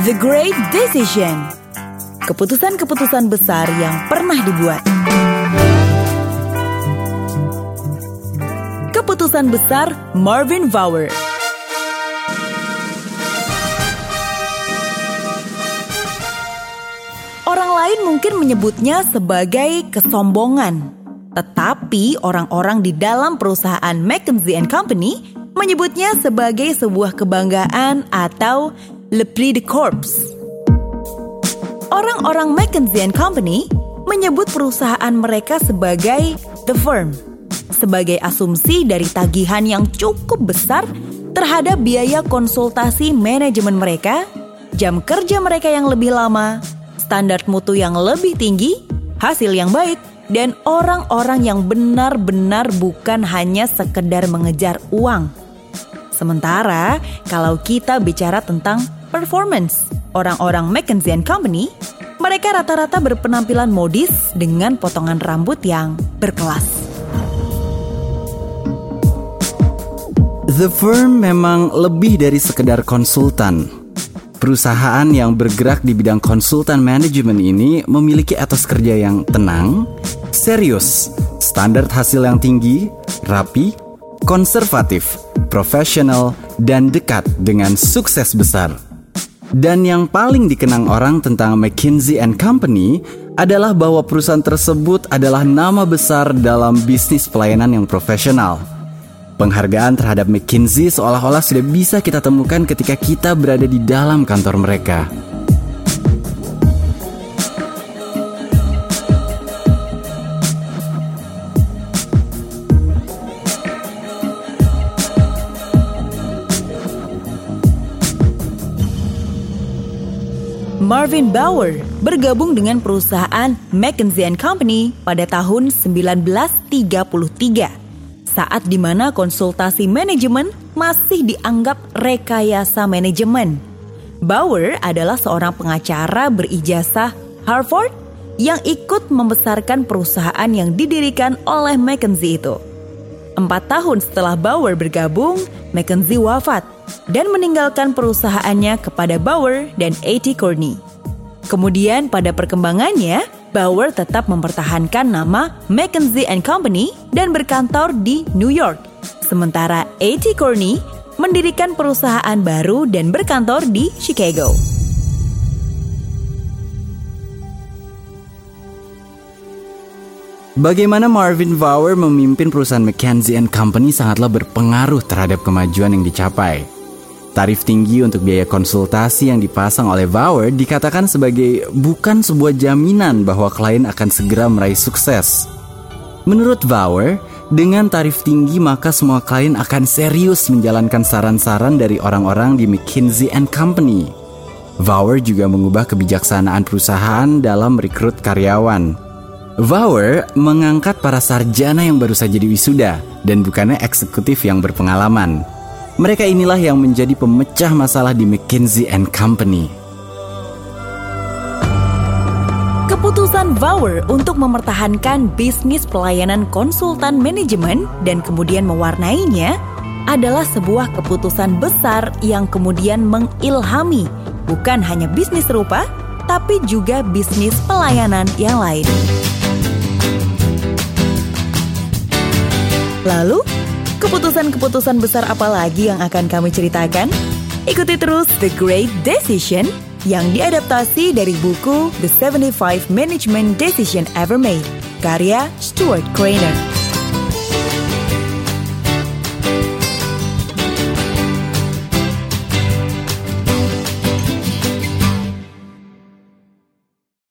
The Great Decision. Keputusan-keputusan besar yang pernah dibuat. Keputusan besar Marvin Vower. Orang lain mungkin menyebutnya sebagai kesombongan. Tetapi orang-orang di dalam perusahaan McKinsey Company menyebutnya sebagai sebuah kebanggaan atau le prix de corps. Orang-orang McKinsey Company menyebut perusahaan mereka sebagai the firm, sebagai asumsi dari tagihan yang cukup besar terhadap biaya konsultasi manajemen mereka, jam kerja mereka yang lebih lama, standar mutu yang lebih tinggi, hasil yang baik, dan orang-orang yang benar-benar bukan hanya sekedar mengejar uang. Sementara kalau kita bicara tentang performance, orang-orang McKinsey Company, mereka rata-rata berpenampilan modis dengan potongan rambut yang berkelas. The Firm memang lebih dari sekedar konsultan Perusahaan yang bergerak di bidang konsultan manajemen ini memiliki etos kerja yang tenang, serius, standar hasil yang tinggi, rapi, konservatif, profesional, dan dekat dengan sukses besar. Dan yang paling dikenang orang tentang McKinsey and Company adalah bahwa perusahaan tersebut adalah nama besar dalam bisnis pelayanan yang profesional Penghargaan terhadap McKinsey seolah-olah sudah bisa kita temukan ketika kita berada di dalam kantor mereka. Marvin Bauer bergabung dengan perusahaan McKinsey Company pada tahun 1933 saat di mana konsultasi manajemen masih dianggap rekayasa manajemen. Bauer adalah seorang pengacara berijazah Harvard yang ikut membesarkan perusahaan yang didirikan oleh McKinsey itu. Empat tahun setelah Bauer bergabung, McKinsey wafat dan meninggalkan perusahaannya kepada Bauer dan A.T. Kearney. Kemudian pada perkembangannya, Bauer tetap mempertahankan nama McKinsey Company dan berkantor di New York. Sementara A.T. Kearney mendirikan perusahaan baru dan berkantor di Chicago. Bagaimana Marvin Bauer memimpin perusahaan McKinsey Company sangatlah berpengaruh terhadap kemajuan yang dicapai. Tarif tinggi untuk biaya konsultasi yang dipasang oleh Bauer dikatakan sebagai bukan sebuah jaminan bahwa klien akan segera meraih sukses. Menurut Bauer, dengan tarif tinggi maka semua klien akan serius menjalankan saran-saran dari orang-orang di McKinsey and Company. Bauer juga mengubah kebijaksanaan perusahaan dalam merekrut karyawan. Bauer mengangkat para sarjana yang baru saja diwisuda dan bukannya eksekutif yang berpengalaman. Mereka inilah yang menjadi pemecah masalah di McKinsey and Company. Keputusan Bauer untuk mempertahankan bisnis pelayanan konsultan manajemen dan kemudian mewarnainya adalah sebuah keputusan besar yang kemudian mengilhami bukan hanya bisnis serupa, tapi juga bisnis pelayanan yang lain. Lalu, Keputusan-keputusan besar apa lagi yang akan kami ceritakan? Ikuti terus The Great Decision yang diadaptasi dari buku The 75 Management Decision Ever Made, karya Stuart Craner.